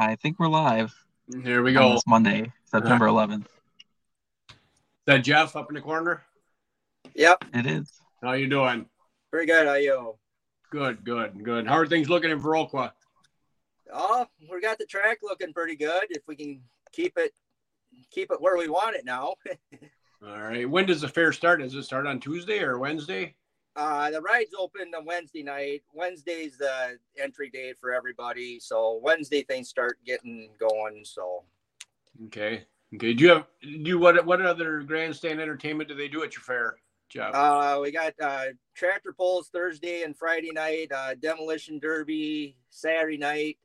I think we're live. Here we go. this Monday, September uh-huh. 11th. Is that Jeff up in the corner? Yep, It is. How you doing? pretty good. How you? Good, good, good. How are things looking in Viroqua? Oh, we got the track looking pretty good. If we can keep it, keep it where we want it now. All right. When does the fair start? Does it start on Tuesday or Wednesday? Uh, the ride's open on Wednesday night. Wednesday's the entry date for everybody. So Wednesday things start getting going. So Okay. Okay. Do you have do you what what other grandstand entertainment do they do at your fair, Jeff? uh, we got uh, tractor pulls Thursday and Friday night, uh, demolition derby Saturday night,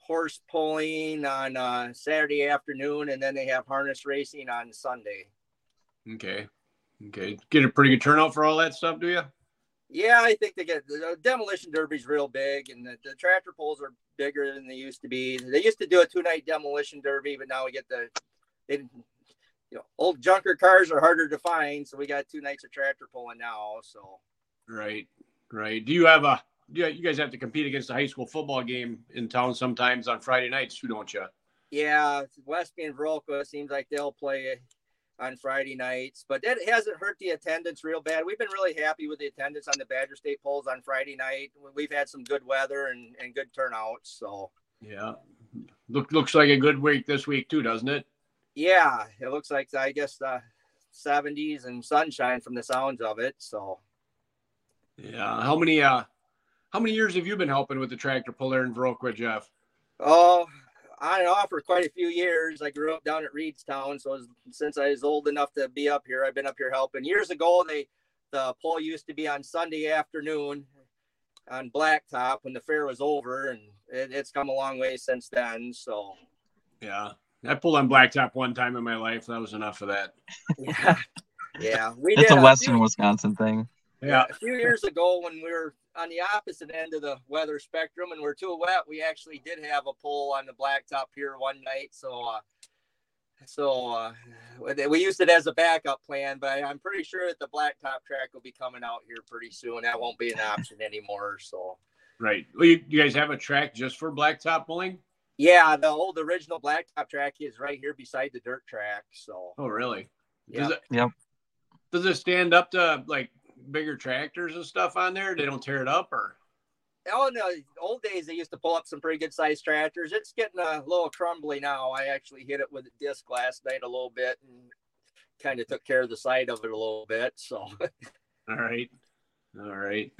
horse pulling on uh, Saturday afternoon, and then they have harness racing on Sunday. okay. Okay. Get a pretty good turnout for all that stuff, do you? Yeah, I think they get the demolition derby's real big, and the, the tractor pulls are bigger than they used to be. They used to do a two night demolition derby, but now we get the, they, you know, old junker cars are harder to find, so we got two nights of tractor pulling now. So Right. Right. Do you have a do you, you guys have to compete against a high school football game in town sometimes on Friday nights too, don't you? yeah, Westby and Viroqua seems like they'll play on Friday nights, but that hasn't hurt the attendance real bad. We've been really happy with the attendance on the Badger State polls on Friday night. We've had some good weather and, and good turnouts, so. Yeah. Look looks like a good week this week too, doesn't it? Yeah, it looks like I guess the 70s and sunshine from the sounds of it. So Yeah. How many uh how many years have you been helping with the tractor puller in Viroqua, Jeff? oh, on and off for quite a few years. I grew up down at Readstown, so as, since I was old enough to be up here, I've been up here helping. Years ago, they the poll used to be on Sunday afternoon on Blacktop when the fair was over, and it, it's come a long way since then. So Yeah. I pulled on blacktop one time in my life. That was enough of that. yeah, yeah, we It's did a a Western few- Wisconsin thing. Yeah. a few years ago when we were on the opposite end of the weather spectrum and we're too wet we actually did have a pull on the blacktop here one night so uh so uh we used it as a backup plan but i'm pretty sure that the blacktop track will be coming out here pretty soon that won't be an option anymore so Right. Well, you, you guys have a track just for blacktop pulling? yeah the old original blacktop track is right here beside the dirt track so Oh, really? Does yeah it Yep. does it stand up to like bigger tractors and stuff on there? They don't tear it up or Oh, in the old days, they used to pull up some pretty good sized tractors. It's getting a little crumbly now. I actually hit it with a disc last night a little bit and kind of took care of the side of it a little bit. So, all right. All right.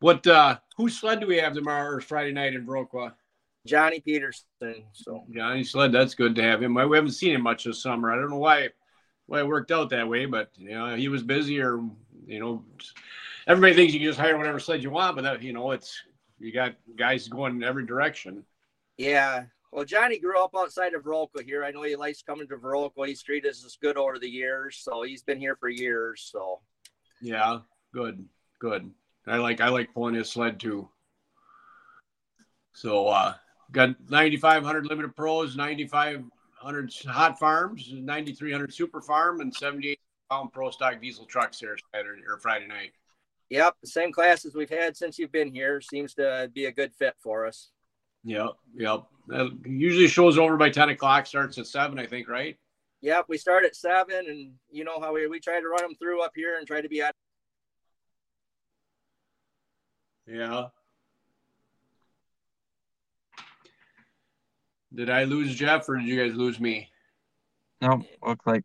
what uh whose sled do we have tomorrow or Friday night in Viroqua? Johnny Peterson. So, Johnny Sled, that's good to have him. We haven't seen him much this summer. I don't know why why it worked out that way, but you know, he was busy or you know everybody thinks you can just hire whatever sled you want, but that you know, it's you got guys going in every direction. yeah. Well, Johnny grew up outside of Viroqua here. I know he likes coming to Viroqua. He's treated us good over the years. So, he's been here for years. So, Yeah, good, good. I like I like pulling his sled too. So uh got 9500 limited pros, 9500 hot farms, 9300 super farm, and 78 pound pro stock diesel trucks there Saturday or Friday night. yep, the same classes we've had since you've been here seems to be a good fit for us. Yep, yep. That usually shows over by 10 o'clock, starts at seven, I think, right? Yep, we start at seven, and you know how we, we try to run them through up here and try to be at. Yeah. Did I lose Jeff or did you guys lose me? Nope. Look like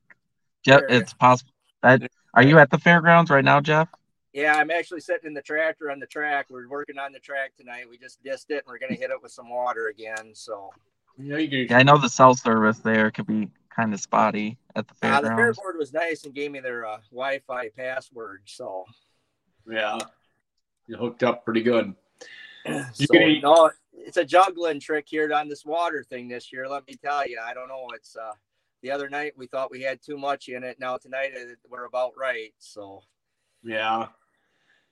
Jeff. There. It's possible. That, are you at the fairgrounds right now, Jeff? Yeah, I'm actually sitting in the tractor on the track. We're working on the track tonight. We just dissed it, and we're gonna hit it with some water again. So Yeah. Yeah, I know the cell service there could be kind of spotty at the fairgrounds. uh, the fairgrounds. fairboard was nice and gave me their uh, Wi-Fi password. So, Yeah, you hooked up pretty good. so can eat- no, it's a juggling trick here on this water thing this year. Let me tell you, I don't know. It's uh, the other night we thought we had too much in it. Now tonight uh, we're about right. So Yeah.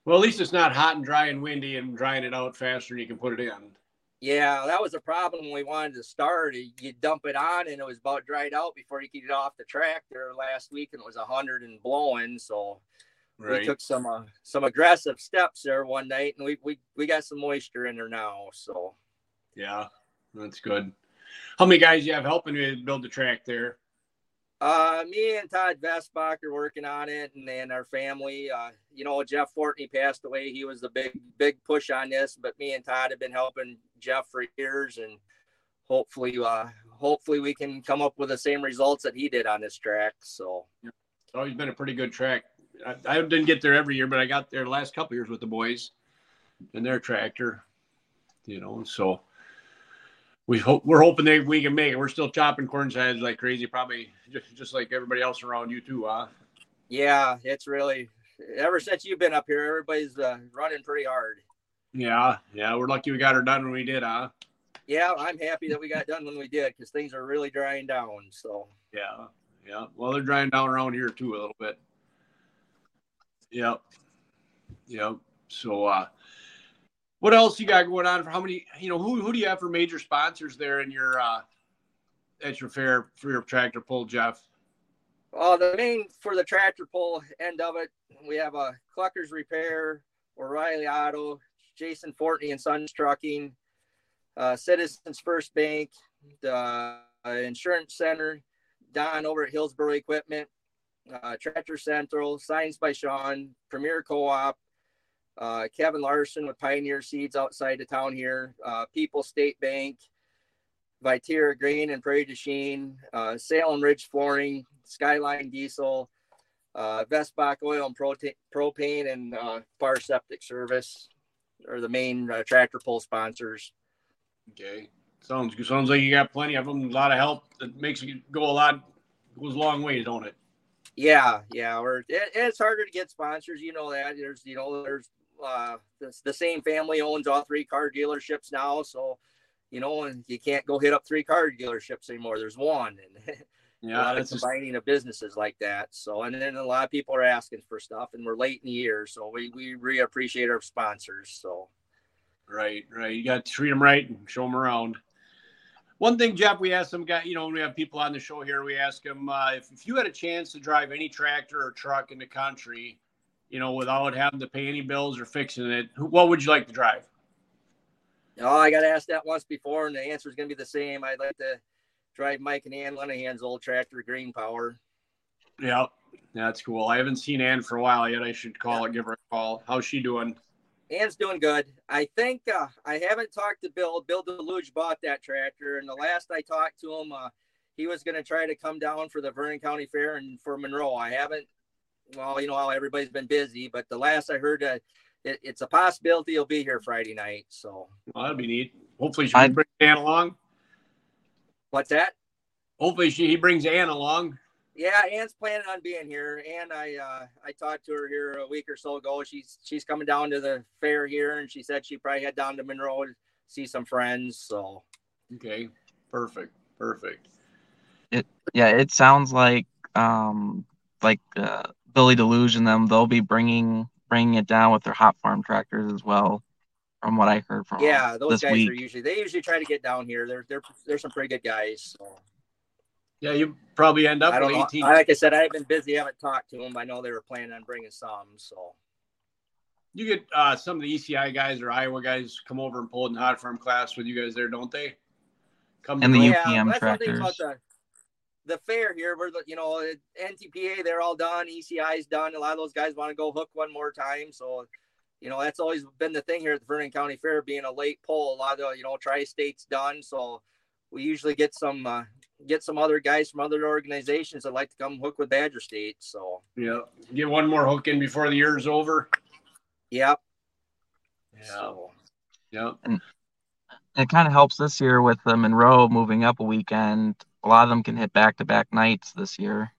Well, at least it's not hot and dry and windy and drying it out faster and you can put it in. Yeah, that was a problem when we wanted to start. You dump it on, and it was about dried out before you could get off the tractor last week, and it was a hundred and blowing. So we took some uh, some aggressive steps there one night, and we, we we got some moisture in there now. So Yeah. That's good. How many guys you have helping you build the track there? Uh, me and Todd Vestbach are working on it, and then our family. Uh, you know, Jeff Fortney passed away. He was the big, big push on this, but me and Todd have been helping Jeff for years, and hopefully, uh, hopefully we can come up with the same results that he did on this track. So, it's always been a pretty good track. I, I didn't get there every year, but I got there the last couple years with the boys and their tractor. You know, so we hope we're hoping that we can make it. We're still chopping corn sides like crazy, probably just just like everybody else around you too, huh? Yeah, it's really ever since you've been up here, everybody's uh, running pretty hard. Yeah, yeah, we're lucky we got her done when we did, huh? Yeah, I'm happy that we got done when we did because things are really drying down. So yeah, yeah. Well, they're drying down around here too a little bit. Yep, yep. So, uh, what else you got going on? For how many? You know, who who do you have for major sponsors there in your uh, at your fair for your tractor pull, Jeff? Uh, the main for the tractor pull end of it, we have a Cluckers Repair, O'Reilly Auto, Jason Fortney and Sons Trucking, uh, Citizens First Bank, the uh, Insurance Center, Don over at Hillsboro Equipment, uh, Tractor Central, Signs by Sean, Premier Co-op, uh, Kevin Larson with Pioneer Seeds outside of town here, uh, People State Bank, Viterra Grain and Prairie du Chien, uh, Salem Ridge Flooring, Skyline Diesel, uh, Vestbach Oil and Prote- Propane, and uh, Fire Septic Service are the main uh, tractor pull sponsors. Okay, sounds sounds like you got plenty of them. A lot of help that makes it go a lot goes a long way, don't it? Yeah, yeah. Or it, it's harder to get sponsors. You know that. There's you know there's uh, the, the same family owns all three car dealerships now, so you know, and you can't go hit up three car dealerships anymore. There's one, and yeah, a lot of combining just... of businesses like that. So, and then a lot of people are asking for stuff, and we're late in the year, so we we really appreciate our sponsors. So, right, right, you got to treat them right and show them around. One thing, Jeff, we ask some guy, you know, when we have people on the show here, we ask them uh, if, if you had a chance to drive any tractor or truck in the country, you know, without having to pay any bills or fixing it, what would you like to drive? Oh, I got asked that once before, and the answer is going to be the same. I'd like to drive Mike and Ann Lenahan's old tractor, Green Power. Yeah, that's cool. I haven't seen Ann for a while yet. I should call yeah. give her a call. How's she doing? Ann's doing good. I think uh, I haven't talked to Bill. Bill Deluge bought that tractor, and the last I talked to him, uh, he was going to try to come down for the Vernon County Fair and for Monroe. I haven't. Well, you know how everybody's been busy, but the last I heard, uh, it, it's a possibility he'll be here Friday night. So well, that'd be neat. Hopefully, she bring Ann along. What's that? Hopefully, she he brings Ann along. Yeah, Ann's planning on being here. Ann, I uh, I talked to her here a week or so ago. She's she's coming down to the fair here, and she said she probably head down to Monroe to see some friends. So okay, perfect, perfect. It yeah, it sounds like um like uh, Billy Deluge and them. They'll be bringing bringing it down with their hot farm tractors as well. From what I heard from yeah, those guys week. are usually they usually try to get down here. They're they're they're some pretty good guys. So. Yeah, you probably end up I with know, 18. Like I said, I've been busy. I haven't talked to them. I know they were planning on bringing some. So you get uh, some of the ECI guys or Iowa guys come over and pull in hot farm class with you guys there, don't they? Come and the UPM yeah, tractors. The, the, fair here, where the you know NTPA they're all done, ECI's done. A lot of those guys want to go hook one more time. So you know that's always been the thing here at the Vernon County Fair, being a late pull. A lot of you know tri-states done, so we usually get some uh, get some other guys from other organizations that like to come hook with Badger State. So yeah, get one more hook in before the year's over. Yep. Yeah. So. Yep. And it kind of helps this year with the Monroe moving up a weekend. A lot of them can hit back to back nights this year.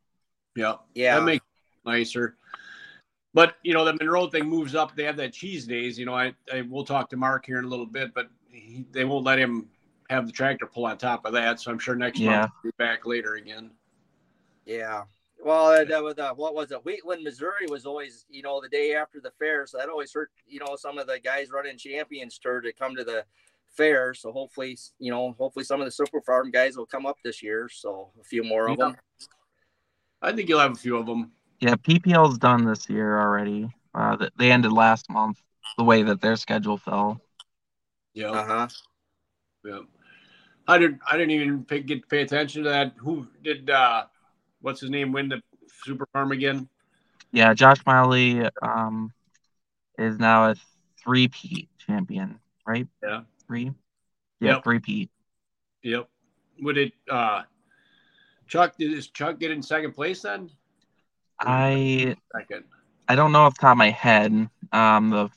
Yeah. Yeah. That makes nicer. But you know the Monroe thing moves up. They have that cheese days. You know, I, I we'll talk to Mark here in a little bit, but he, they won't let him have the tractor pull on top of that. So I'm sure next yeah. month we'll be back later again. Yeah. Well, that was uh, what was it? Wheatland, Missouri was always, you know, the day after the fair. So that always hurt, you know, some of the guys running Champions Tour to come to the fair. So hopefully, you know, hopefully some of the Super Farm guys will come up this year. So a few more of yeah. them. I think you'll have a few of them. Yeah, PPL's done this year already. Uh, they ended last month. The way that their schedule fell. Yeah. Uh huh. Yeah. I didn't. I didn't even pay, get pay attention to that. Who did? uh What's his name? Win the Super Farm again? Yeah, Josh Miley um, is now a three-peat champion, right? Yeah. Three. Yeah, Yep. three-peat. Yep. Would it? uh Chuck did is Chuck get in second place then? I Second. I don't know off the top of my head. Um, the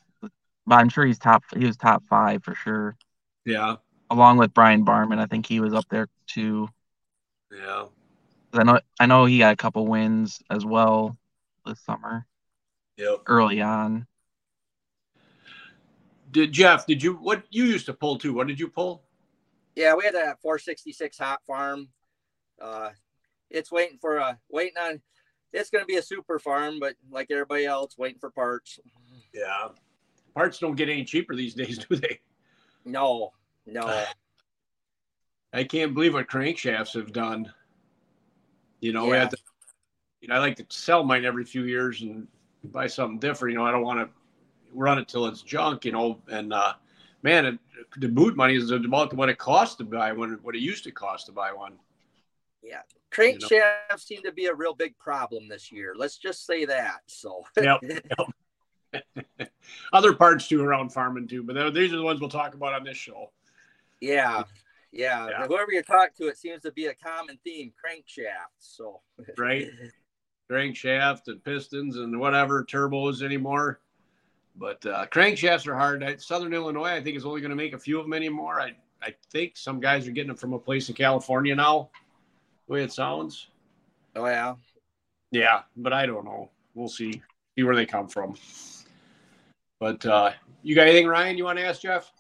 but I'm sure he's top. He was top five for sure, Yeah. Along with Brian Barman. I think he was up there too. Yeah. I know I know he got a couple wins as well this summer Yep. early on. Did Jeff? Did you? What you used to pull too? What did you pull? Yeah, we had a 466 hot farm. Uh, it's waiting for a waiting on. It's going to be a super farm, but like everybody else, waiting for parts. Yeah. Parts don't get any cheaper these days, do they? No, no. I can't believe what crankshafts have done. You know, we Yeah. to, you know, I like to sell mine every few years and buy something different. You know, I don't want to run it till it's junk. You know, and uh, man, it, the boot money is about what it costs to buy one. What it used to cost to buy one. Yeah, crankshafts seem to be a real big problem this year. Let's just say that. So, Yep. Other parts too around farming too, but these are the ones we'll talk about on this show. Yeah, yeah, Yeah. Whoever you talk to, it seems to be a common theme: crankshafts. So, right? Crankshaft and pistons and whatever turbos anymore. But uh, crankshafts are hard. Southern Illinois, I think, is only going to make a few of them anymore. I, I think some guys are getting them from a place in California now, the way it sounds. oh yeah, Yeah, but I don't know. We'll see. See where they come from. But uh, you got anything, Ryan? You want to ask Jeff?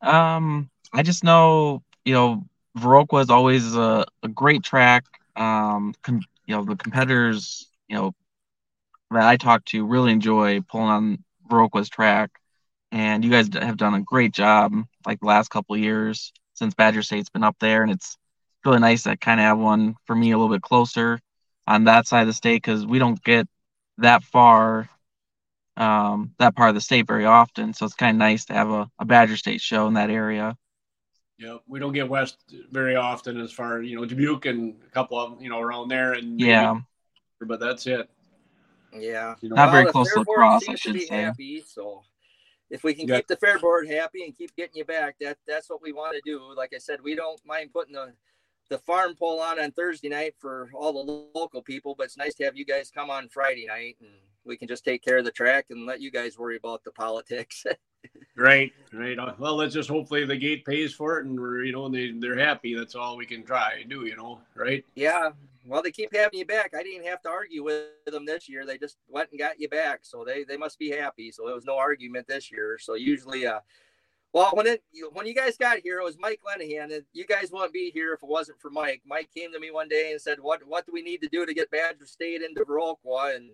Um, I just know you know Viroqua is always a, a great track. Um, com- you know the competitors you know that I talk to really enjoy pulling on Viroqua's track, and you guys have done a great job like the last couple years since Badger State's been up there, and it's really nice to kind of have one for me a little bit closer on that side of the state because we don't get that far um, that part of the state very often. So it's kind of nice to have a, a Badger State show in that area. Yeah, we don't get west very often as far you know Dubuque and a couple of them, you know around there and maybe- Yeah, but that's it. yeah. You know, Not very close to Fair Board La Crosse, I to should be say. Happy, so if we can Yeah. keep the fair board happy and keep getting you back, that that's what we want to do. Like I said, we don't mind putting the the farm poll on on Thursday night for all the local people, but it's nice to have you guys come on Friday night and we can just take care of the track and let you guys worry about the politics. Right, right. Uh, Well, let's just hopefully the gate pays for it, and we're you know they they're happy. That's all we can try and do, you know, right? yeah, well, they keep having you back. I didn't have to argue with them this year. They just went and got you back, so they they must be happy. So there was no argument this year. So usually, uh, well, when it when you guys got here, it was Mike Lenihan, and you guys wouldn't be here if it wasn't for Mike. Mike came to me one day and said, "What what do we need to do to get Badger State into Viroqua?" And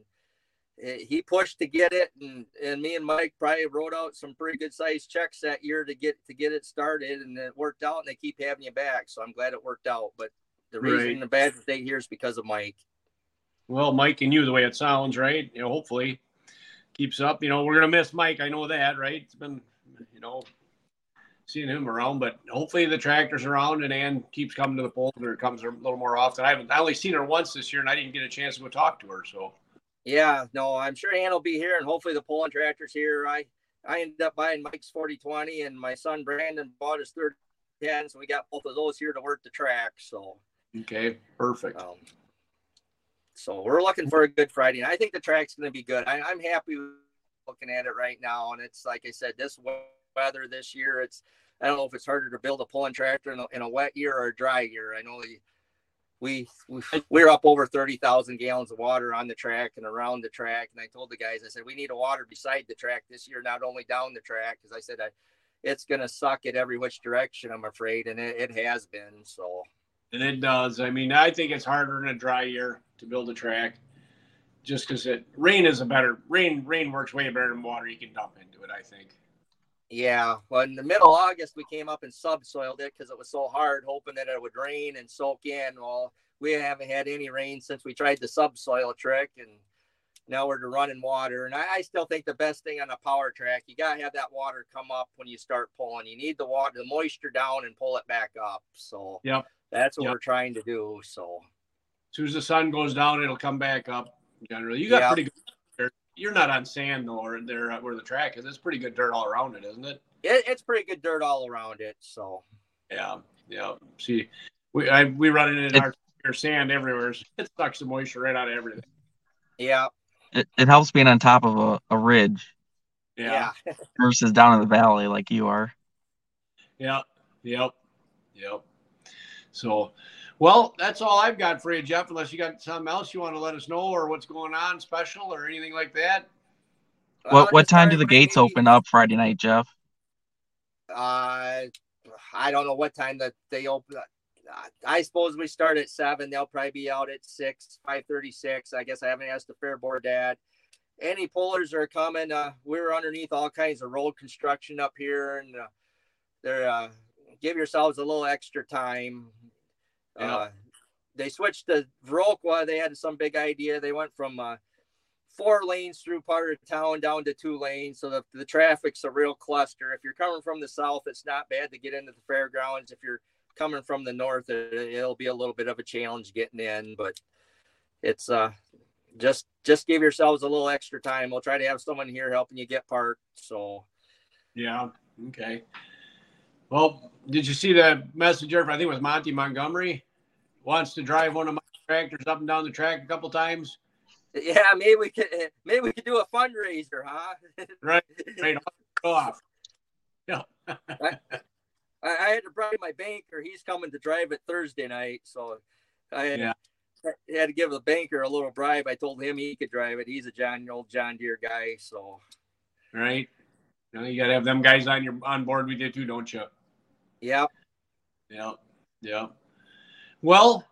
Eh, he pushed to get it, and and me and Mike probably wrote out some pretty good sized checks that year to get to get it started, and it worked out. And they keep having you back, so I'm glad it worked out. But the reason Right. the Badger State here is because of Mike. Well, Mike and you, the way it sounds, right? You know, hopefully keeps up. You know, we're gonna miss Mike. I know that, right? It's been, you know, seeing him around, but hopefully the tractor's around and Ann keeps coming to the polls or comes a little more often. I haven't. I only seen her once this year, and I didn't get a chance to go talk to her. So Yeah, no, I'm sure Ann will be here, and hopefully the pulling tractor's here. I I ended up buying Mike's 4020, and my son Brandon bought his 3010, so we got both of those here to work the track. So, okay, perfect. um, so we're looking for a good Friday. And I think the track's going to be good. I, I'm happy looking at it right now, and it's like I said, this weather this year, it's I don't know if it's harder to build a pulling tractor in a, in a wet year or a dry year. I know the, we, we we're up over 30,000 gallons of water on the track and around the track. And I told the guys, I said, we need a water beside the track this year, not only down the track. Cause I said, I, it's going to suck it every which direction, I'm afraid. And it, it has been. So, And it does. I mean, I think it's harder in a dry year to build a track, just because it rain is a better rain. Rain works way better than water. You can dump into it. I think. Yeah. Well, in the middle of August, we came up and subsoiled it because it was so hard, hoping that it would rain and soak in. Well, we haven't had any rain since we tried the subsoil trick. And now we're to running water. And I, I, still think the best thing on a power track, you gotta have that water come up when you start pulling. You need the water, the moisture down, and pull it back up. So yep. that's what yep. we're trying to do. So as soon as the sun goes down, it'll come back up. Generally, you got yep. pretty good. You're not on sand though, or there uh, where the track is. It's pretty good dirt all around it, isn't it? it it's pretty good dirt all around it. So yeah, yeah. See, we I, we run it in our, our sand everywhere. It sucks the moisture right out of everything. Yeah, it, it helps being on top of a, a ridge. Yeah. yeah. versus down in the valley like you are. Yeah. Yep. Yep. So, well, that's all I've got for you, Jeff. Unless you got something else you want to let us know, or what's going on special, or anything like that. What what time do the gates open up Friday night, Jeff? Uh, I don't know what time that they open. I suppose we start at seven. They'll probably be out at six, five thirty-six. I guess I haven't asked the fair board dad. Any pullers are coming. Uh, we're underneath all kinds of road construction up here, and uh, they're uh, give yourselves a little extra time. Uh, they switched to Viroqua. They had some big idea. They went from uh, four lanes through part of town down to two lanes. So the, the traffic's a real cluster. If you're coming from the south, it's not bad to get into the fairgrounds. If you're coming from the north, it'll be a little bit of a challenge getting in, but it's uh just just give yourselves a little extra time. We'll try to have someone here helping you get parked. So yeah, okay. Well, did you see the messenger? I think it was Monty Montgomery wants to drive one of my tractors up and down the track a couple times. Yeah, maybe we could maybe we could do a fundraiser, huh? right, right off. Yeah. I, I, had to bribe my banker. He's coming to drive it Thursday night, so I had, yeah. had to give the banker a little bribe. I told him he could drive it. He's a John old John Deere guy, so right. You, know, you got to have them guys on your on board with you too, don't you? Yep. Yep. Yep. Well,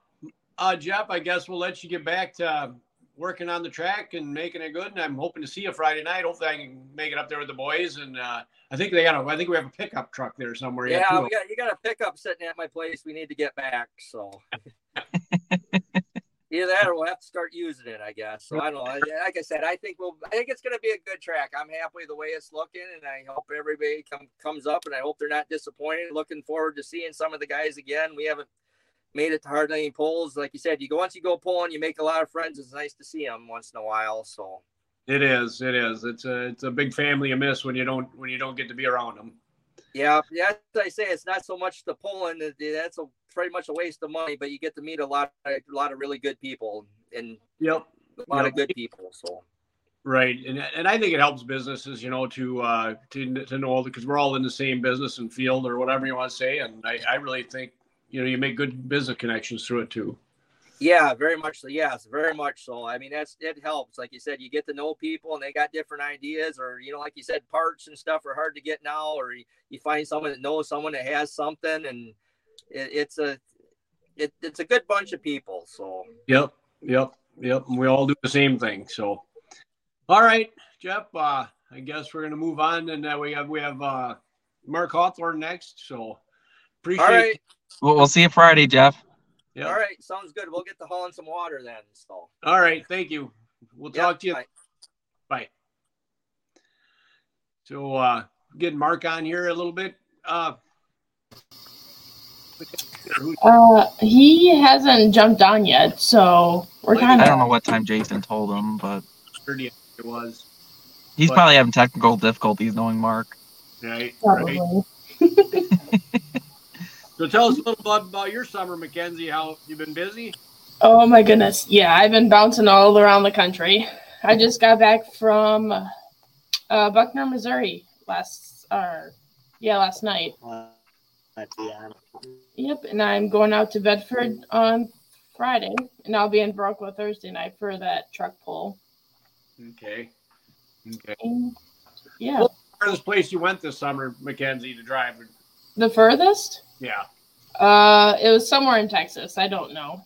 uh, Jeff, I guess we'll let you get back to working on the track and making it good. And I'm hoping to see you Friday night. Hopefully, I can make it up there with the boys. And uh, I think they got a. I think we have a pickup truck there somewhere. Yeah, we got you got a pickup sitting at my place. We need to get back. So either that or we'll have to start using it. I guess. So I don't know. Like I said, I think we'll. I think it's going to be a good track. I'm happy the way it's looking, and I hope everybody come, comes up. And I hope they're not disappointed. Looking forward to seeing some of the guys again. We haven't made it to hardly any polls. Like you said, you go once you go pulling, you make a lot of friends. It's nice to see them once in a while. So it is, it is. It's a it's a big family you miss when you don't when you don't get to be around them. Yeah, yeah. As I say, it's not so much the pulling. That's a pretty much a waste of money, but you get to meet a lot a lot of really good people and yep, a lot yep. of good people. So. Right, and and I think it helps businesses, you know, to uh, to to know all because we're all in the same business and field or whatever you want to say, and I, I really think you know you make good business connections through it too yeah very much so yes very much so i mean that's it helps like you said you get to know people and they got different ideas or you know like you said parts and stuff are hard to get now or you, you find someone that knows someone that has something and it, it's a it, it's a good bunch of people so yep yep yep and we all do the same thing so all right jeff uh i guess we're gonna move on and uh, we have we have uh mark hawthorne next so appreciate all right We'll, we'll see you Friday, Jeff. Yeah. All right. Sounds good. We'll get to hauling some water then. So. All right. Thank you. We'll Yep, talk to you. bye. Bye. So, uh, getting Mark on here a little bit. Uh, who- Uh, he hasn't jumped on yet, so we're Like, kind I don't know what time Jason told him, but it was. he's But- probably having technical difficulties knowing Mark. Right. Probably. Right. So tell us a little bit about your summer, Mackenzie. How you've been busy? Oh my goodness. Yeah, I've been bouncing all around the country. I just got back from uh, Buckner, Missouri last, uh, yeah, last night. Yep, and I'm going out to Bedford on Friday, and I'll be in Viroqua Thursday night for that truck pull. Okay. Okay. And yeah, Well- Furthest place you went this summer, Mackenzie, to drive? the furthest, Yeah, uh, it was somewhere in Texas. I don't know.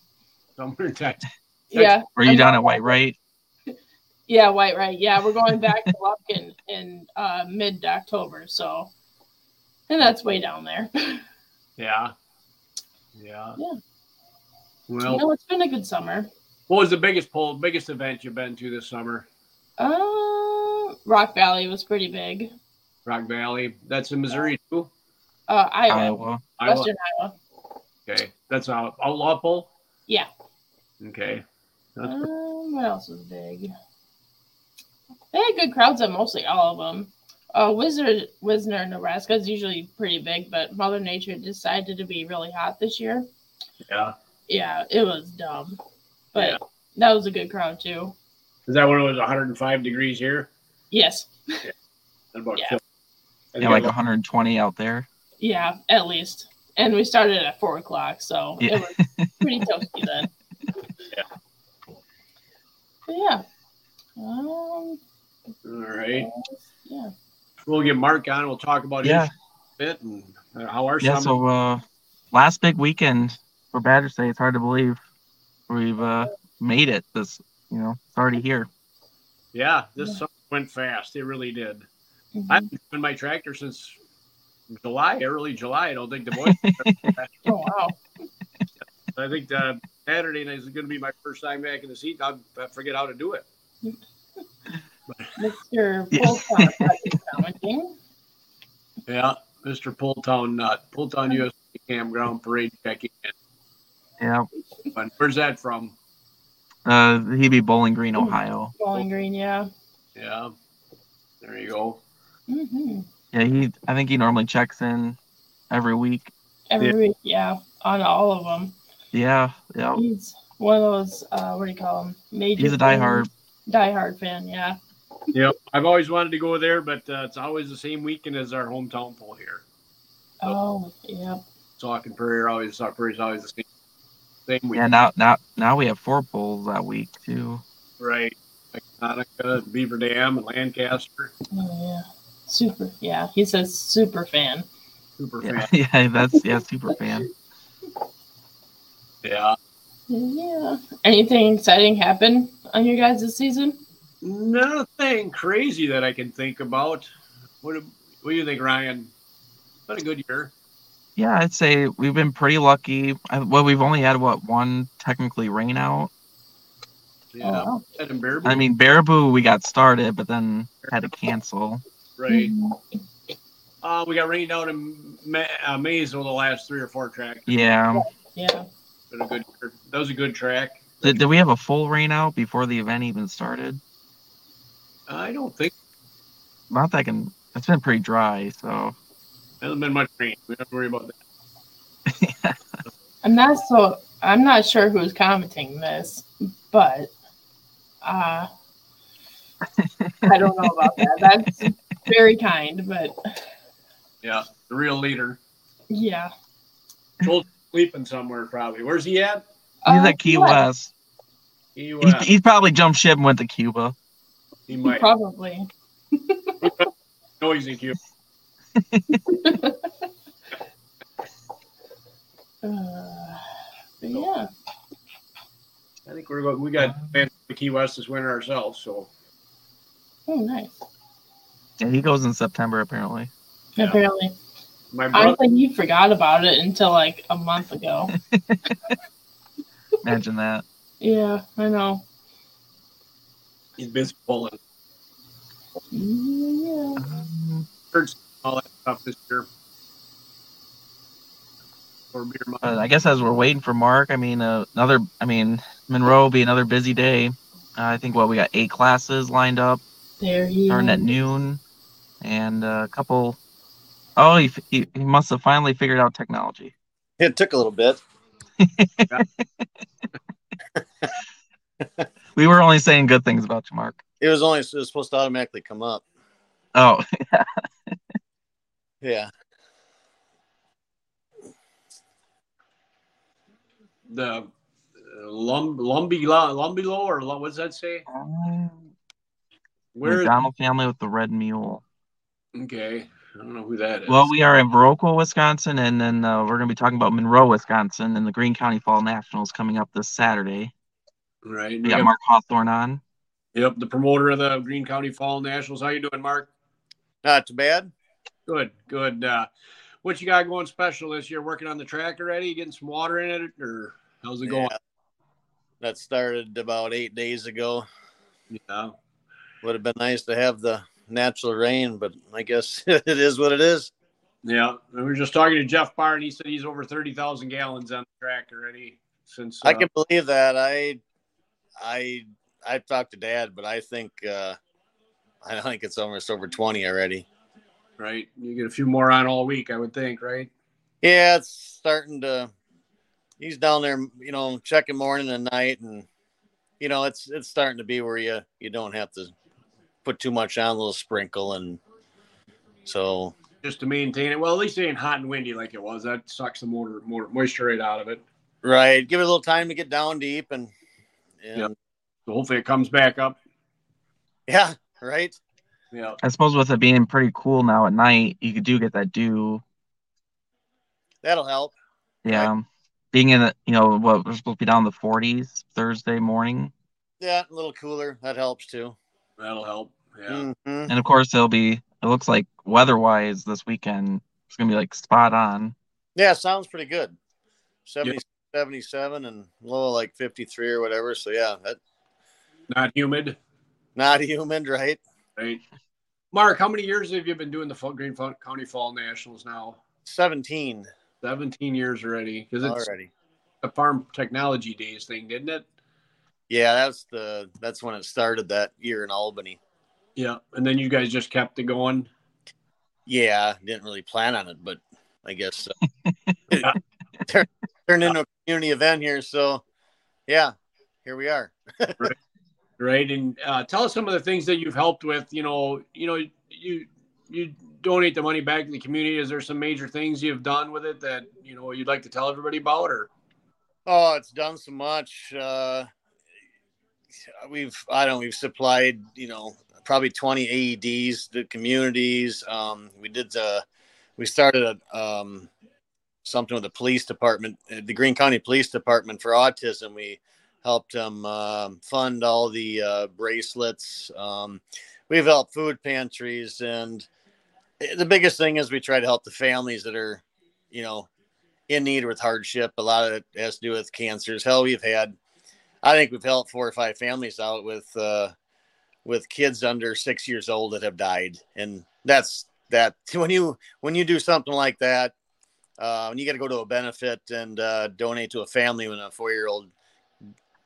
somewhere in Texas. Yeah, Were you I'm down at Whitewright? Yeah, Whitewright. Yeah, we're going back to Lufkin in uh, mid October, so and that's way down there. Yeah. Yeah. Yeah. Well, no, it's been a good summer. what was the biggest poll, biggest event you've been to this summer? Uh, Rock Valley was pretty big. Rock Valley. That's in Missouri too. Uh, Iowa, Iowa. Iowa. Western Iowa. Okay, that's out outlaw pole. Yeah. Okay, That's Um, what else was big? They had good crowds at mostly all of them. Uh, Wizard, Wisner, Nebraska is usually pretty big, but Mother Nature decided to be really hot this year. yeah. Yeah, it was dumb, but Yeah. that was a good crowd too. Is that when it was 105 degrees here? Yes, That about Yeah. killed- I think Yeah, like 120 out there. yeah, at least. And we started at four o'clock, so Yeah. it was pretty toasty then. Yeah. But yeah. Um, all right. yeah. We'll get Mark on. We'll talk about Yeah. his bit and uh, how our Yeah. summer. So uh, last big weekend for Badger State. It's hard to believe we've uh, made it. This, you know, it's already here. yeah, this Yeah. summer went fast. It really did. Mhm. I've been driving my tractor since July, early July. I don't think the boys. Oh wow. I think uh, Saturday night is going to be my first time back in the seat. I'll, I forget how to do it. Mr. Yeah. Polton. Yeah, Mr. Pulltown Nut, Pulltown USA Campground Parade checking in. Yeah. But where's that from? Uh, he'd be Bowling Green, Ohio. Bowling Green, yeah. Yeah, there you go. hmm Yeah, he. I think he normally checks in every week. Every Yeah. week, yeah, on all of them. Yeah. Yeah. He's one of those. Uh, what do you call him? Major. He's a fan- diehard. Diehard fan, yeah. Yep, I've always wanted to go there, but uh, it's always the same weekend as our hometown pool here. Oh, yeah. Sauk Prairie always, Sauk Prairie's always the same, same Yeah. Now, now, now we have four pools that week too. Right. Like Monica, Beaver Dam, and Lancaster. Oh, yeah. Super. Yeah, he says super fan. Super Yeah. fan. Yeah. That's yeah. Super fan. Yeah. Yeah. Anything exciting happen on your guys' this season? Nothing crazy that I can think about. What do, what do you think, Ryan? What a good year. Yeah, I'd say we've been pretty lucky. I, well, we've only had what one technically rain out. Yeah. Wow. And Bear I mean, Baraboo we got started, but then had to cancel. right. Uh, we got rained out in Ma- uh, Maysville the last three or four tracks. Yeah. Yeah. Been a good. That was a good track. Did, did we have a full rain out before the event even started? I don't think Not that I can. It's been pretty dry, so hasn't been much rain. We don't have to worry about that. I'm not so. I'm not sure who's commenting this, but uh, I don't know about that. That's very kind, but Yeah, the real leader. yeah. Joel's sleeping somewhere probably. Where's he at? he's Uh, at Key what? West. He, He's, he's probably jumped ship and went to Cuba. He might. Probably. No, he's in Uh, yeah. I think we're going. We got plans for Key West this winter ourselves. So Oh, nice. Yeah, he goes in September apparently. Yeah. Apparently, my brother. honestly, he forgot about it until like a month ago. Imagine that. yeah, I know. He's busy pulling. Yeah. All that stuff this year. For beer month. but I guess as we're waiting for Mark, I mean, uh, another. I mean, Monroe will be another busy day. Uh, I think what we got eight classes lined up, There he starting at noon, and uh, a couple. Oh, he, he he must have finally figured out technology. It took a little bit. We were only saying good things about you, Mark. It was only it was supposed to automatically come up. Oh, Yeah. the uh, Lum Lumbilo Lumbilo or Lum- what's that say? Where? is McDonald family with the red mule. Okay, I don't know who that is. Well, we are in Viroqua, Wisconsin, and then uh, we're going to be talking about Monroe, Wisconsin, and the Green County Fall Nationals coming up this Saturday. Right. We got Mark Hawthorne on. Yep, the promoter of the Green County Fall Nationals. How you doing, Mark? Not too bad. Good, good. Uh, what you got going special this year? Working on the track already? Getting some water in it, or how's it going? Yeah. That started about eight days ago. Yeah. would have been nice to have the natural rain, but I guess it is what it is. Yeah, we were just talking to Jeff Barr, and he said he's over thirty thousand gallons on the track already. Since I uh, can believe that. I, I, I talked to Dad, but I think uh, I think it's almost over twenty already. right, you get a few more on all week, I would think, right? Yeah, it's starting to. He's down there, you know, checking morning and night, and you know, it's it's starting to be where you you don't have to put too much on, a little sprinkle, and so Just to maintain it. Well, at least it ain't hot and windy like it was. That sucks the motor, more moisture right out of it. right, give it a little time to get down deep, and and Yep. So hopefully it comes back up. yeah, right. Yeah, I suppose with it being pretty cool now at night, you could do get that dew. That'll help. Yeah. Being in the, you know, what we're supposed to be down in the 40s Thursday morning. Yeah, a little cooler. That helps too. that'll help. Yeah. Mhm. And of course, it'll be, it looks like weather wise this weekend, it's going to be like spot on. Yeah, sounds pretty good. 70, 77 and low like 53 or whatever. So yeah, that Not humid, not humid, right? right? Mark, how many years have you been doing the Green County Fall Nationals now? 17 Seventeen years already. Because it's already. a farm technology days thing, didn't it? Yeah, that's the that's when it started that year in Albany. Yeah. And then you guys just kept it going. Yeah, didn't really plan on it, but I guess it turned, into a community event here. So yeah, here we are. right? right. And uh, tell us some of the things that you've helped with. You know, you know, you you donate the money back to the community. Is there some major things you've done with it that you know you'd like to tell everybody about, or Oh, it's done so much. Uh, we've I don't know, we've supplied you know probably 20 AEDs to communities. Um, we did uh, we started a, um, something with the police department, uh, the Green County Police Department for autism. We helped them um, fund all the uh, bracelets. Um, we've helped food pantries, and the biggest thing is we try to help the families that are, you know, in need with hardship. A lot of it has to do with cancers. Hell, we've had, I think we've helped four or five families out with, uh, with kids under six years old that have died, and that's that. When you when you do something like that, uh, when you got to go to a benefit and uh, donate to a family when a four year old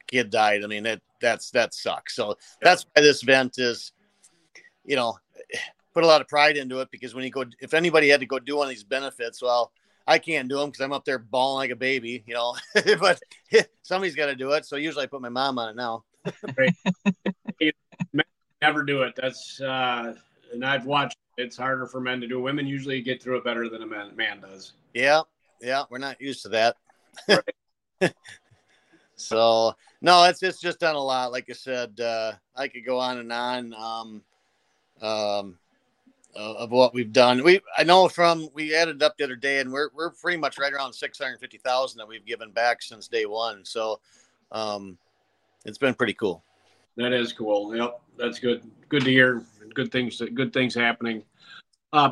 kid died, I mean that that's that sucks. So that's why this event is, you know, put a lot of pride into it because when you go, if anybody had to go do one of these benefits, well, I can't do them because I'm up there bawling like a baby, you know. but somebody's got to do it. So usually I put my mom on it now. never do it? That's uh, and I've watched. It's harder for men to do. Women usually get through it better than a man, man does. Yeah, yeah, we're not used to that. Right. so no, it's it's just done a lot. Like I said, uh, I could go on and on. Um, um, uh, of what we've done. We I know from we added up the other day, and we're we're pretty much right around six hundred fifty thousand that we've given back since day one. So, um, it's been pretty cool. That is cool. Yep, that's good. Good to hear. Good things. Good things happening. Uh,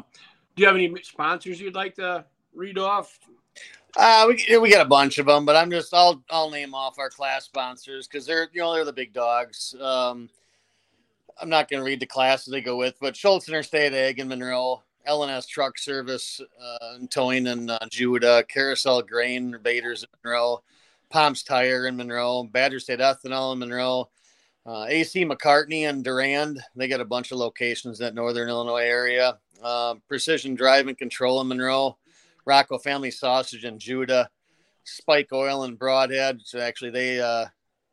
do you have any sponsors you'd like to read off? Uh, we we got a bunch of them, but I'm just I'll I'll name off our class sponsors because they're you know they're the big dogs. Um, I'm not going to read the classes they go with, but Schultz Interstate Ag in Monroe, LNS Truck Service uh, and Towing in uh, Juda, Carousel Grain Baiters in Monroe, Palms Tire in Monroe, Badger State Ethanol in Monroe, uh, AC McCartney and Durand. They got a bunch of locations in that northern Illinois area. Uh, Precision Drive and Control in Monroe, Rocco Family Sausage in Juda, Spike Oil in Brodhead. So actually, they uh,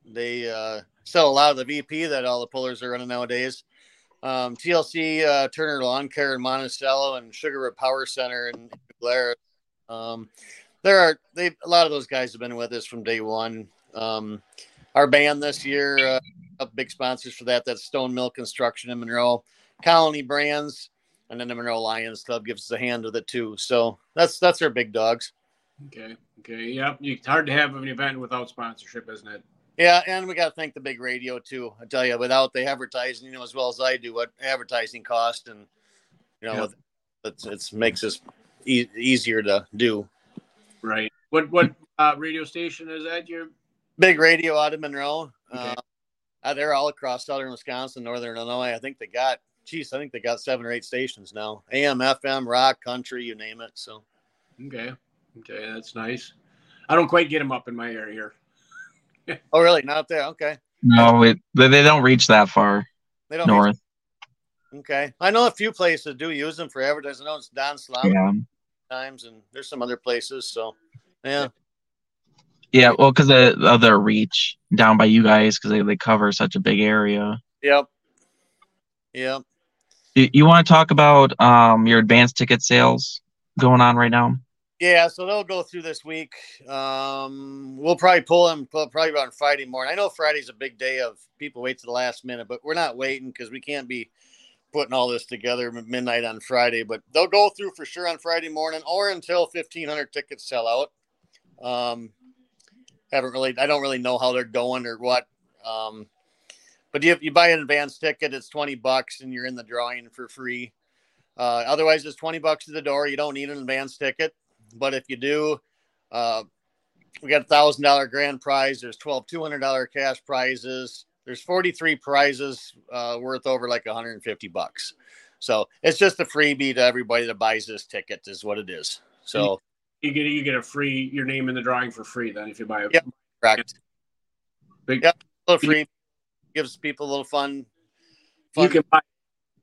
they uh, sell a lot of the VP that all the pullers are running nowadays. Um, TLC uh, Turner Lawn Care in Monticello and Sugar Road Power Center in Blair. Um, there are they a lot of those guys have been with us from day one. Um, our band this year, uh, big sponsors for that. That's Stone Mill Construction in Monroe, Colony Brands, and then the Monroe Lions Club gives us a hand with it too. So that's that's our big dogs. Okay. Okay. Yep. It's hard to have an event without sponsorship, isn't it? Yeah, and we got to thank the big radio too. I tell you, without the advertising, you know as well as I do what advertising cost, and you know, Yeah. it's it's makes us e- easier to do. Right. What what uh, radio station is that? Your Big radio out of Monroe. Okay. Uh, Uh, they're all across southern Wisconsin, northern Illinois. I think they got, geez, I think they got seven or eight stations now. AM, FM, rock, country, you name it. So, Okay. Okay, that's nice. I don't quite get them up in my area here. oh, really? Not up there? Okay. No, it, they they don't reach that far They don't. north. Okay. I know a few places do use them for advertising. I know it's Don Slava Yeah. times, and there's some other places. So, yeah. Yeah, well, because of, of their reach down by you guys, because they, they cover such a big area. Yep. Yep. You, you want to talk about um your advanced ticket sales going on right now? Yeah, so they'll go through this week. Um, we'll probably pull them probably on Friday morning. I know Friday's a big day of people wait to the last minute, but we're not waiting because we can't be putting all this together midnight on Friday. But they'll go through for sure on Friday morning or until fifteen hundred tickets sell out. Um, haven't really, I don't really know how they're going or what. Um, but if you buy an advance ticket, it's twenty bucks and you're in the drawing for free. Uh, otherwise, it's twenty bucks to the door. You don't need an advance ticket. But if you do, uh, we got a thousand dollar grand prize. There's twelve two hundred dollar cash prizes. There's forty three prizes uh, worth over like 150 bucks. So it's just a freebie to everybody that buys this ticket, is what it is. So You get you get a free your name in the drawing for free then if you buy it. Yep. correct. Big- Yep. A little free gives people a little fun. You can buy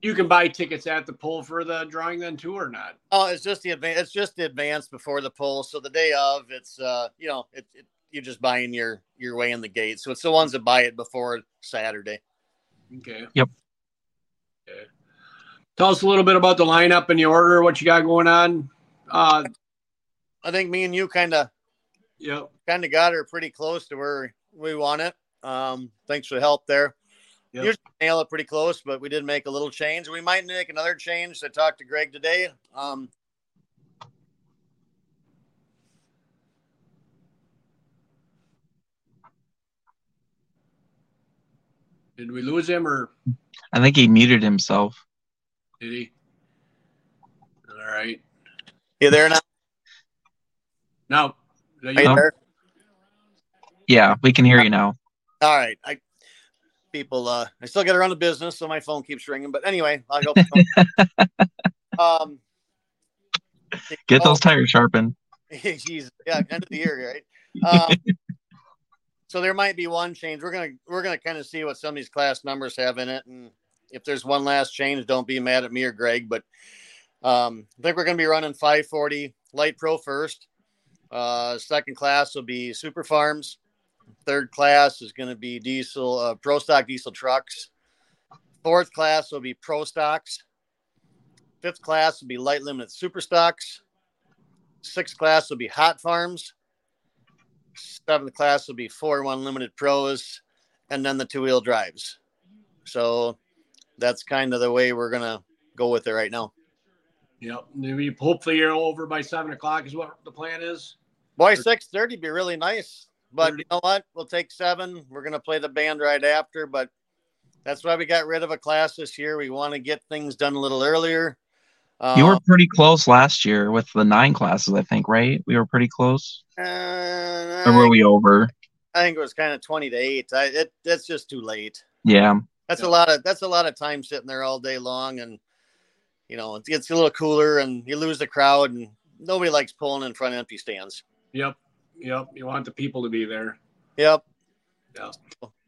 you can buy tickets at the pull for the drawing then too or not? Oh, it's just the advance. It's just the advance before the poll. So the day of, it's uh, you know, it, it you're just buying your your way in the gate. So it's the ones that buy it before Saturday. Okay. Yep. Okay. Tell us a little bit about the lineup and the order, what you got going on. Uh I think me and you kind of yep. kind of got her pretty close to where we want it. Um, thanks for the help there. Yep. Usually nail it pretty close, but we did make a little change. We might make another change. I talked to Greg today. Um, Did we lose him or I think he muted himself. did he? All right. you there now? Now are Are you- you there? Yeah, we can hear you now. All right. I people uh I still gotta run the business, so my phone keeps ringing. But anyway, I hope um Get oh, those tires sharpened. Jeez, yeah, end of the year, right? Um, so there might be one change. We're gonna we're gonna kind of see what some of these class numbers have in it, and if there's one last change, don't be mad at me or Greg. But um, I think we're gonna be running 540 light pro first. Uh, second class will be super farms. Third class is going to be diesel uh, pro stock diesel trucks. Fourth class will be pro stocks. Fifth class will be light limited super stocks. Sixth class will be hot farms. Seventh class will be four one limited pros, and then the two wheel drives. So that's kind of the way we're gonna go with it right now. Yep. Maybe hopefully you're over by seven o'clock is what the plan is. Boy, six thirty be really nice, but you know what? We'll take seven. We're gonna play the band right after, but that's why we got rid of a class this year. We want to get things done a little earlier. You were Um, pretty close last year with the nine classes, I think, right? We were pretty close. uh, Or were we over? I think it was kind of twenty to eight. I, it that's just too late. Yeah. That's Yeah. a lot of that's a lot of time sitting there all day long, and you know it gets a little cooler, and you lose the crowd, and nobody likes pulling in front of empty stands. Yep. Yep. You want the people to be there. Yep, Yeah.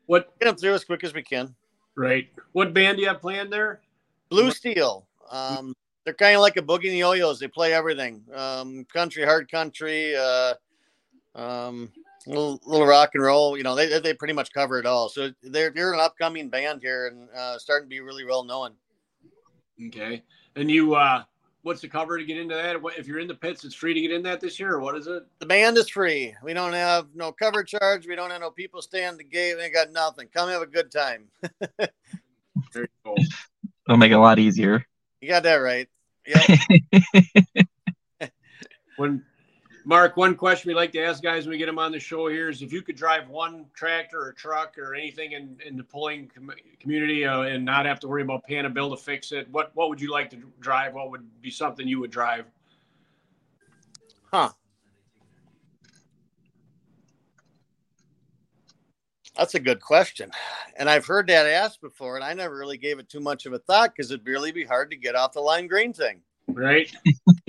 What get them through as quick as we can. right? What band do you have planned there? Blue Steel. Um, they're kind of like a boogie and the yo-yos. They play everything. Um, country, hard country, uh, um, little, little rock and roll. You know, they they pretty much cover it all. So they're they're an upcoming band here and uh, starting to be really well known. Okay. And you uh what's the cover to get into that? What if you're in the pits, it's free to get in that this year, or what is it? The band is free. We don't have no cover charge. We don't have no people staying at the gate. We ain't got nothing. Come have a good time. There you go. It'll make it a lot easier. You got that right. Yep. When Mark, one question we like to ask guys when we get them on the show here is if you could drive one tractor or truck or anything in, in the pulling com- community uh, and not have to worry about paying a bill to fix it, what what would you like to drive? What would be something you would drive? Huh. That's a good question. And I've heard that asked before, and I never really gave it too much of a thought because it'd really be hard to get off the line green thing. Right.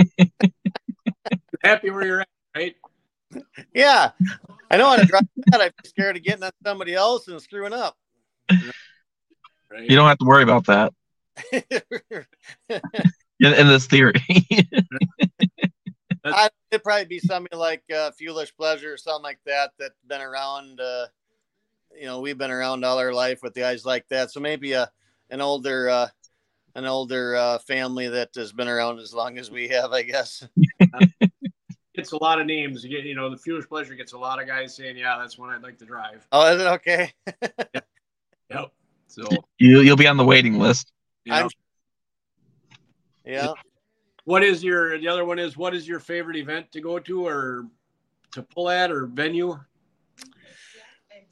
Happy where you're at, right? Yeah. I know how to drive that. I'm scared of getting on somebody else and screwing up. Right. You don't have to worry about that in, in this theory. I, it'd probably be something like uh, Fuelish Pleasure or something like that that's been around. Uh, you know, we've been around all our life with guys like that. So maybe a an older uh, an older uh, family that has been around as long as we have, I guess. Gets a lot of names. You get, you know, the Fuelish Pleasure gets a lot of guys saying, "Yeah, that's one I'd like to drive." Oh, is it okay? Yep. So you you'll be on the waiting list. you know, I'm- yeah. what is your the other one is what is your favorite event to go to or to pull at or venue?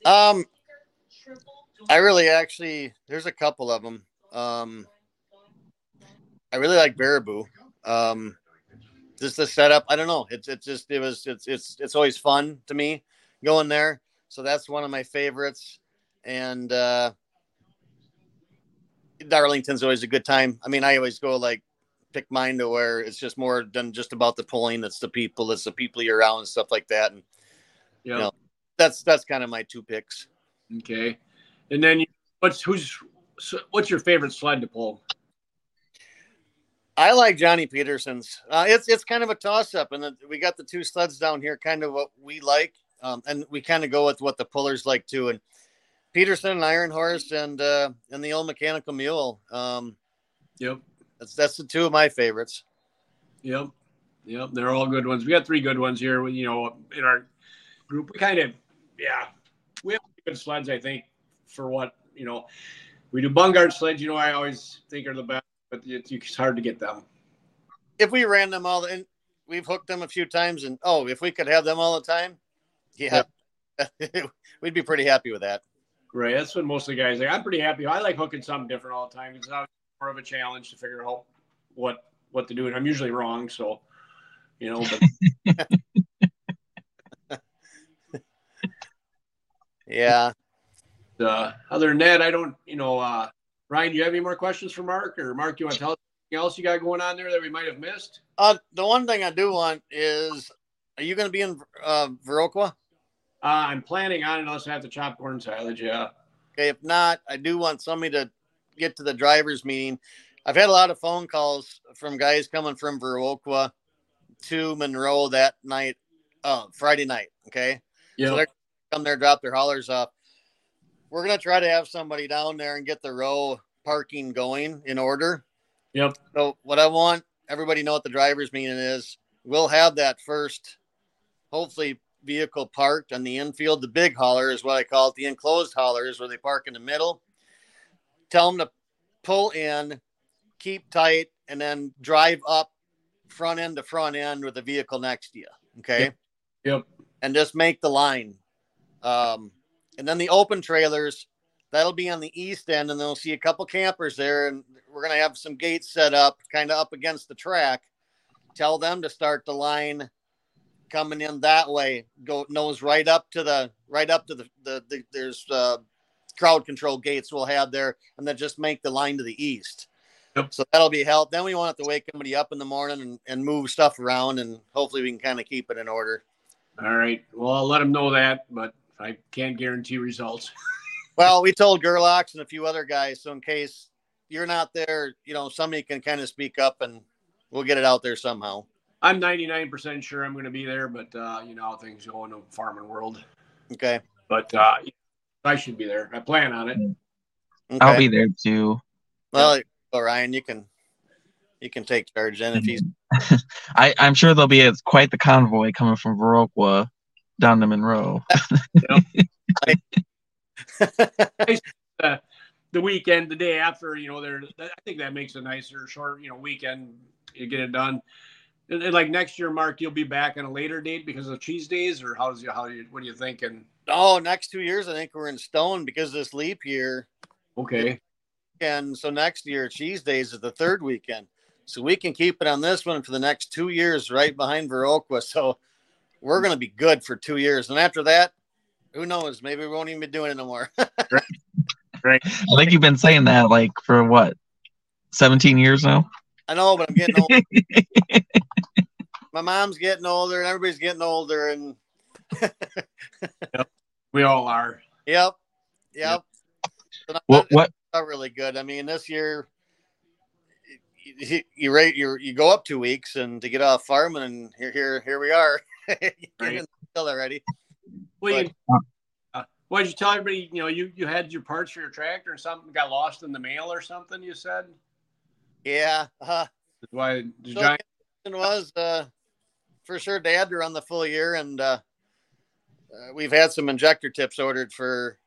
Um, I really actually there's a couple of them. Um, I really like Baraboo. Um, just the setup. I don't know. It's it's just it was it's it's it's always fun to me going there. So that's one of my favorites. And uh, Darlington's always a good time. I mean, I always go like pick mine to where it's just more than just about the pulling. It's the people. It's the people you're around and stuff like that. And Yeah. No. that's that's kind of my two picks. Okay. And then you, what's who's so what's your favorite sled to pull? I like Johnny Peterson's. Uh, it's it's kind of a toss up, and the, we got the two sleds down here, kind of what we like, um, and we kind of go with what the pullers like too. And Peterson and Iron Horse and uh, and the old Mechanical Mule. Um, Yep. that's that's the two of my favorites. Yep. Yep. They're all good ones. We got three good ones here. You know, in our group, we kind of, yeah, we have good sleds. I think for what you know, we do Bungard sleds. You know, I always think are the best, but it's, it's hard to get them. If we ran them all, and we've hooked them a few times, and oh, if we could have them all the time, yeah, we'd be pretty happy with that. Right. That's what most of the guys like. I'm pretty happy. I like hooking something different all the time. It's more of a challenge to figure out what what to do, and I'm usually wrong. So, you know, but Yeah. uh, other than that, I don't. You know, uh, Ryan, do you have any more questions for Mark, or Mark, do you want to tell us anything else you got going on there that we might have missed? Uh, the one thing I do want is, are you going to be in uh, Viroqua? Uh, I'm planning on it unless I have to chop corn silage. Yeah. Okay, if not, I do want somebody to get to the drivers meeting. I've had a lot of phone calls from guys coming from Viroqua to Monroe that night, uh, Friday night. Okay, so Yeah. they're come there, drop their haulers off. We're gonna try to have somebody down there and get the row parking going in order. Yep. So what I want everybody to know what the drivers meeting is. We'll have that first, hopefully vehicle parked on the infield. The big hauler is what I call it. The enclosed hauler is where they park in the middle. Tell them to pull in, keep tight, and then drive up front end to front end with the vehicle next to you. Okay. Yep. And just make the line. Um, and then the open trailers, that'll be on the east end, and they'll see a couple campers there, and we're gonna have some gates set up, kind of up against the track. Tell them to start the line coming in that way. Go nose right up to the right up to the the, the there's uh, crowd control gates we'll have there, and then just make the line to the east. Yep. So that'll be help. Then we won't have to wake somebody up in the morning and, and move stuff around, and hopefully we can kind of keep it in order. All right. Well, I'll let them know that, but I can't guarantee results. Well, we told Gerlachs and a few other guys, so in case you're not there, you know, somebody can kind of speak up and we'll get it out there somehow. I'm 99% sure I'm going to be there, but uh, you know how things go in the farming world. Okay. But uh, I should be there. I plan on it. okay. I'll be there too. Well, Ryan, you can you can take charge then if he's I, I'm sure there'll be a, quite the convoy coming from Viroqua down to Monroe. Uh, the weekend, the day after, you know, there. I think that makes a nicer, short, you know, weekend. You get it done. And, and like next year, Mark, you'll be back on a later date because of cheese days, or how's you? How do you? What are you thinking? oh next two years I think we're in stone because of this leap year. Okay. And so next year cheese days is the third weekend. So we can keep it on this one for the next two years right behind Viroqua. So we're gonna be good for two years. And after that, Who knows? Maybe we won't even be doing it no more. Right. I think you've been saying that like for what, 17 years now? I know, but I'm getting old. My mom's getting older, and everybody's getting older, and We all are. yep, yep. So not- What what not really good. I mean, this year you, you, you rate you you go up two weeks and to get off farming, and here here here we are. Right. already. Well, you, uh, what did you tell everybody? You know, you you had your parts for your tractor and something got lost in the mail or something. You said. Yeah. Uh, That's why the so giant. was uh, for sure dad to run the full year, and uh, uh, we've had some injector tips ordered for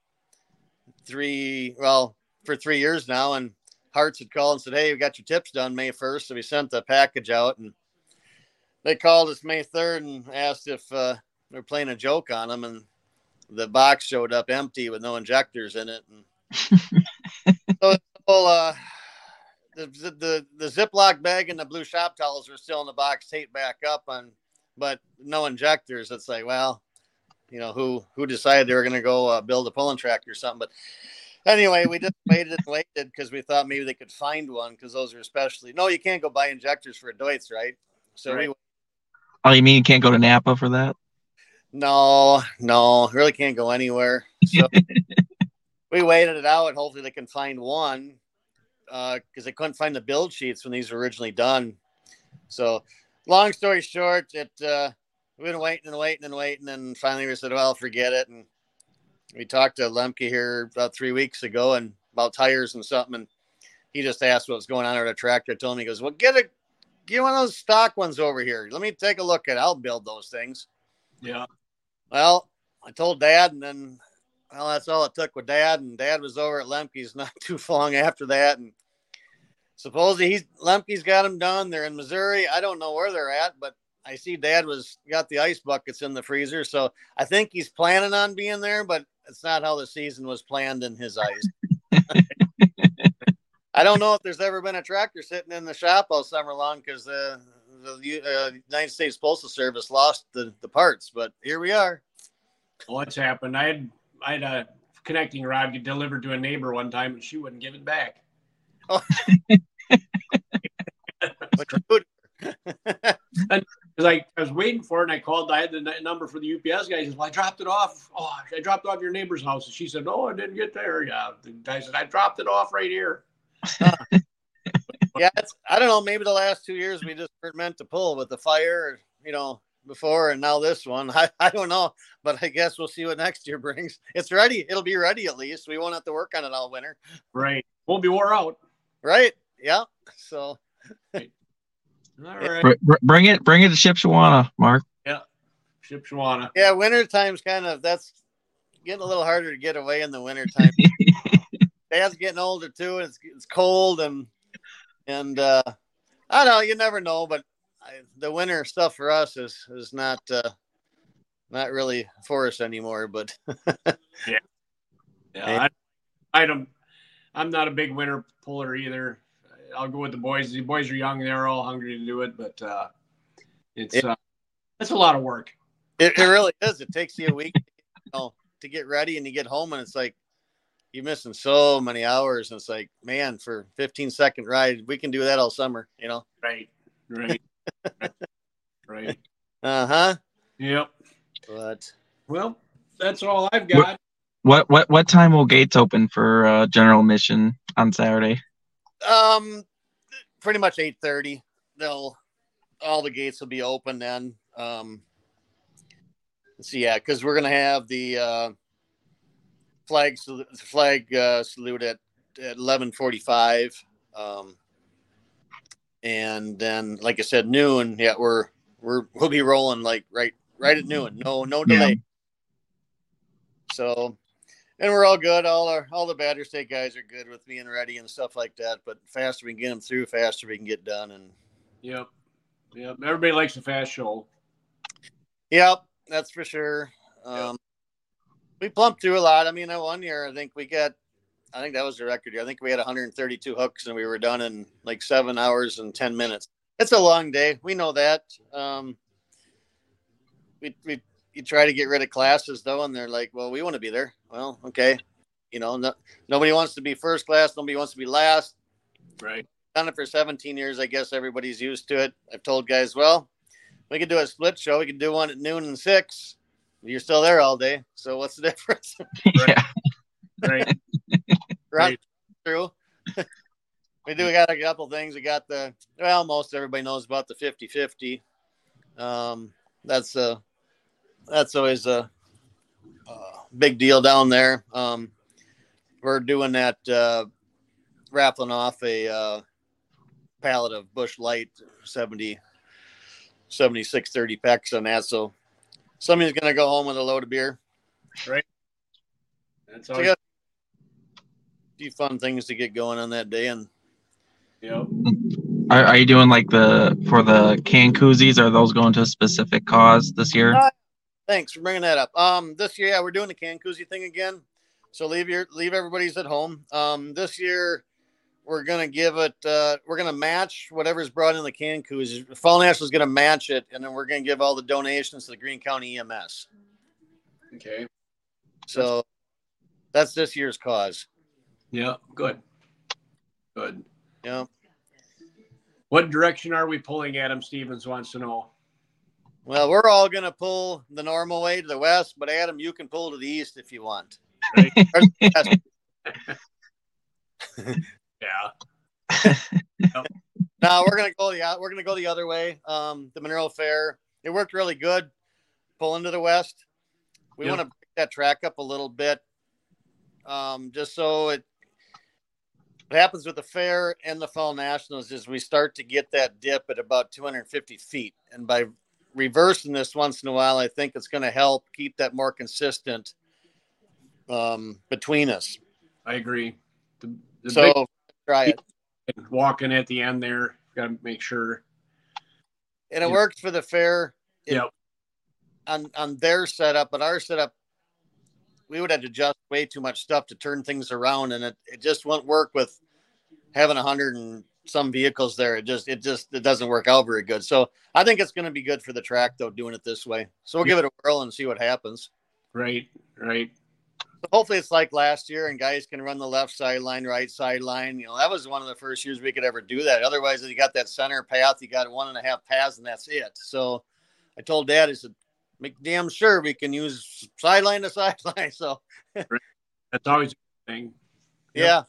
three well for three years now, and Hearts had called and said, "Hey, we got your tips done May 1st. So we sent the package out, and they called us May 3rd and asked if uh, we are playing a joke on them, and the box showed up empty with no injectors in it. And so, well, uh, the, the the Ziploc bag and the blue shop towels are still in the box, taped back up on, but no injectors. It's like, well, you know, who who decided they were going to go uh, build a pulling tractor or something, but anyway, we just waited and waited because we thought maybe they could find one because those are especially no, you can't go buy injectors for a Deutz, right? So Right. we oh you mean you can't go to Napa for that? no, no, really can't go anywhere. So we waited it out. Hopefully they can find one because they couldn't find the build sheets when these were originally done. So long story short, it uh, we've been waiting and waiting and waiting, and finally we said, "Well, forget it." And we talked to Lemke here about three weeks ago and about tires and something, and he just asked what was going on at the tractor. I told him, he goes, "Well, get a get one of those stock ones over here. Let me take a look at. it. I'll build those things." Yeah. Well, I told Dad, and then well, that's all it took with Dad, and Dad was over at Lemke's not too long after that, and supposedly he's Lemke's got them done. They're in Missouri. I don't know where they're at, but I see Dad was got the ice buckets in the freezer, so I think he's planning on being there, but it's not how the season was planned in his eyes. I don't know if there's ever been a tractor sitting in the shop all summer long because the the uh, United States Postal Service lost the, the parts, but here we are. What's happened? I had I had a connecting rod get delivered to a neighbor one time, and she wouldn't give it back. You do? Because I, I was waiting for it, and I called. I had the number for the UPS guy. He says, "Well, I dropped it off. Oh, I dropped it off your neighbor's house." And she said, "No, I didn't get there." Yeah, the guy said, "I dropped it off right here." yeah, it's, I don't know. Maybe the last two years we just weren't meant to pull with the fire, you know, before and now this one. I, I don't know, but I guess we'll see what next year brings. It's ready. It'll be ready at least. We won't have to work on it all winter, Right, won't be wore out. right? Yeah. So All right, Br- br- bring it bring it to Shipshewana, Mark. Yeah. Shipshewana. yeah, winter time's kind of that's getting a little harder to get away in the winter time. Dad's getting older too, and it's, it's cold and and uh, I don't know. You never know, but I, the winter stuff for us is is not uh, not really for us anymore. But Yeah, I, I don't. I'm not a big winter puller either. I'll go with the boys. The boys are young; they're all hungry to do it, but uh, it's Yeah. uh, it's a lot of work. it, it really is. It takes you a week, you know, to get ready, and you get home, and it's like you're missing so many hours. And it's like, man, for 15 second ride, we can do that all summer. You know. Right, right, right. Uh huh. Yep. But Well, that's all I've got. What what what time will gates open for uh, general admission on Saturday? Um, pretty much eight thirty. They'll all the gates will be open then. Um, so yeah, because we're gonna have the uh, flag flag uh, salute at at eleven forty five. Um, and then, like I said, noon. Yeah, we're we're we'll be rolling like right right at noon. No no Yeah. delay. So and we're all good. All our all the Badger State guys are good with being ready and stuff like that. But faster we can get them through, faster we can get done. And Yep. Yep. Everybody likes a fast show. yep, that's for sure. Um, Yep. We plumped through a lot. I mean, that one year I think we got, I think that was the record year. I think we had 132 hooks and we were done in like seven hours and 10 minutes. It's a long day. We know that. Um, we we you try to get rid of classes though, and they're like, "Well, we want to be there." Well, okay, you know, no, nobody wants to be first class. Nobody wants to be last. Right. Done it for 17 years. I guess everybody's used to it. I've told guys, well, we could do a split show. We could do one at noon and six. You're still there all day. So what's the difference? yeah. Right. right Right. through. we do got a couple things. We got the well, most everybody knows about the 50 50. Um, that's a that's always a, a big deal down there. Um, we're doing that, uh, raffling off a uh, pallet of Busch Light 70 7630 packs on that. So somebody's going to go home with a load of beer. Right? That's So all. I got a few fun things to get going on that day. And Yep. Are, are you doing like the for the can koozies? Are those going to a specific cause this year? Uh, Thanks for bringing that up. Um, this year, yeah, we're doing the can koozie thing again. So leave your leave everybody's at home. Um, this year, we're gonna give it. Uh, we're gonna match whatever's brought in the can koozies. Fall National is gonna match it, and then we're gonna give all the donations to the Green County EMS. Okay. So that's this year's cause. Yeah. Good. Good. Yeah. What direction are we pulling? Adam Stevens wants to know. Well, we're all gonna pull the normal way to the west, but Adam, you can pull to the east if you want. Right. Or the west. Yeah. No, we're gonna go the we're gonna go the other way. Um, the Monroe Fair it worked really good, pulling to the west. We Yep. want to break that track up a little bit, um, just so it. What happens with the fair and the fall nationals is we start to get that dip at about 250 feet, and by reversing this once in a while, I think it's going to help keep that more consistent um, between us. I agree. The, the So try it. walking at the end there. Got to make sure. and it Yep. worked for the fair. It- Yep. On on their setup, but our setup, we would have to adjust way too much stuff to turn things around, and it, it just won't work with having a hundred and some vehicles there. It just it just it doesn't work out very good. So I think it's going to be good for the track though, doing it this way. So we'll give it a whirl and see what happens. Right. Right. So hopefully it's like last year, and guys can run the left sideline, right sideline. You know, that was one of the first years we could ever do that. Otherwise, you got that center path, you got one and a half paths, and that's it. So I told Dad, I said, make damn sure we can use sideline to sideline. So That's always a thing. Yep. yeah,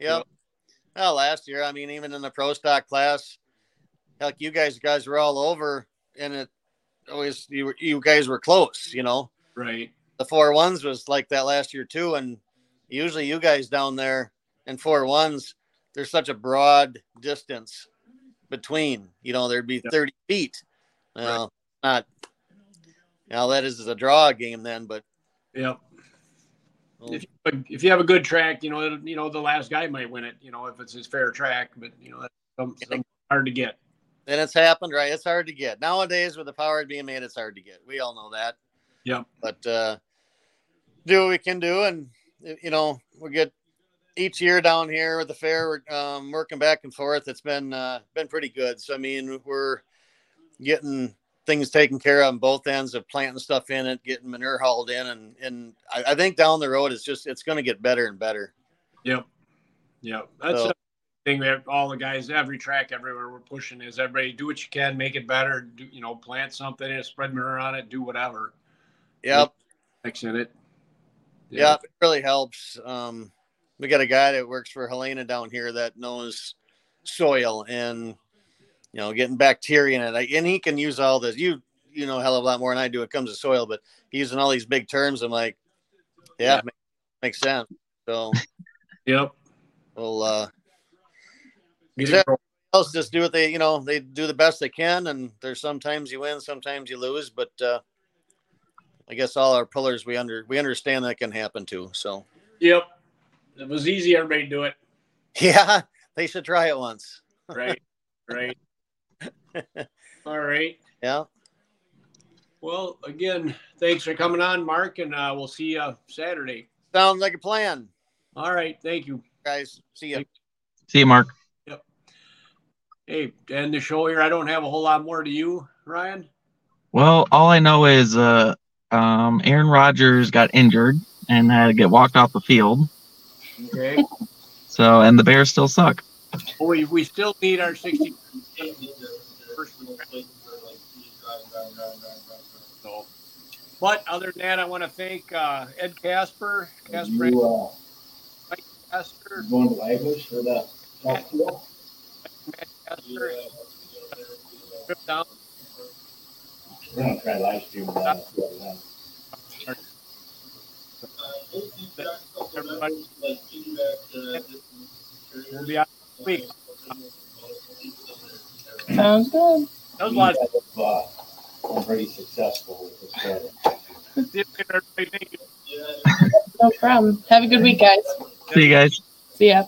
yeah. Yep. Well, last year, I mean, even in the pro stock class, like you guys, guys were all over, and it always you were, you guys were close. You know, Right. The four ones was like that last year too, and usually you guys down there in four ones, there's such a broad distance between. You know, there'd be Yep. 30 feet. Well, not. Now that is a draw game then, but Yep. well, If you, if you have a good track, you know, you know, the last guy might win it. You know, if it's his fair track, but you know, that's some, some hard to get. then it's happened, right? It's hard to get nowadays with the power being made. It's hard to get. We all know that. Yep. But uh, do what we can do, and you know, we get each year down here with the fair. We're um, working back and forth. It's been uh, been pretty good. So I mean, we're getting things taken care of on both ends of planting stuff in it, getting manure hauled in, and and I, I think down the road it's just it's going to get better and better. Yep. Yep. That's So- the thing we have all the guys, every track, everywhere we're pushing is everybody do what you can, make it better. Do, you know, plant something in it, spread manure on it, do whatever. Yep. In it. Yeah, it really helps. Um, we got a guy that works for Helena down here that knows soil and you know getting bacteria in it, and he can use all this. You you know a hell of a lot more than I do it comes to soil, but using all these big terms. I'm like, yeah, Yeah. Makes, makes sense. So Yep. we'll uh, Yeah. else just do what they you know they do the best they can, and there's sometimes you win, sometimes you lose, but uh, I guess all our pullers we under we understand that can happen too. So Yep. It was easy, everybody do it. yeah, they should try it once. Right. right. All right. Yeah. Well, again, thanks for coming on, Mark, and uh, we'll see you Saturday. Sounds like a plan, All right. Thank you. guys. See ya. See you, Mark. Yep. Hey, to end the show here, I don't have a whole lot more to you, Ryan. Well, all I know is uh, um, Aaron Rodgers got injured and had to get walked off the field. Okay. So, and the Bears still suck. Well, we, we still need our 60. So, but other than that, I want to thank uh, Ed Casper, Casper, You, uh, Casper, going to Wagner's for the top deal? Matt Casper, trip down. We're gonna try live stream that. Everybody. We'll be out next week. Sounds good. That was a lot. Of, Uh, I'm pretty successful with this program. see you later, everybody. Thank you. No problem. Have a good week, guys. See you guys. See ya.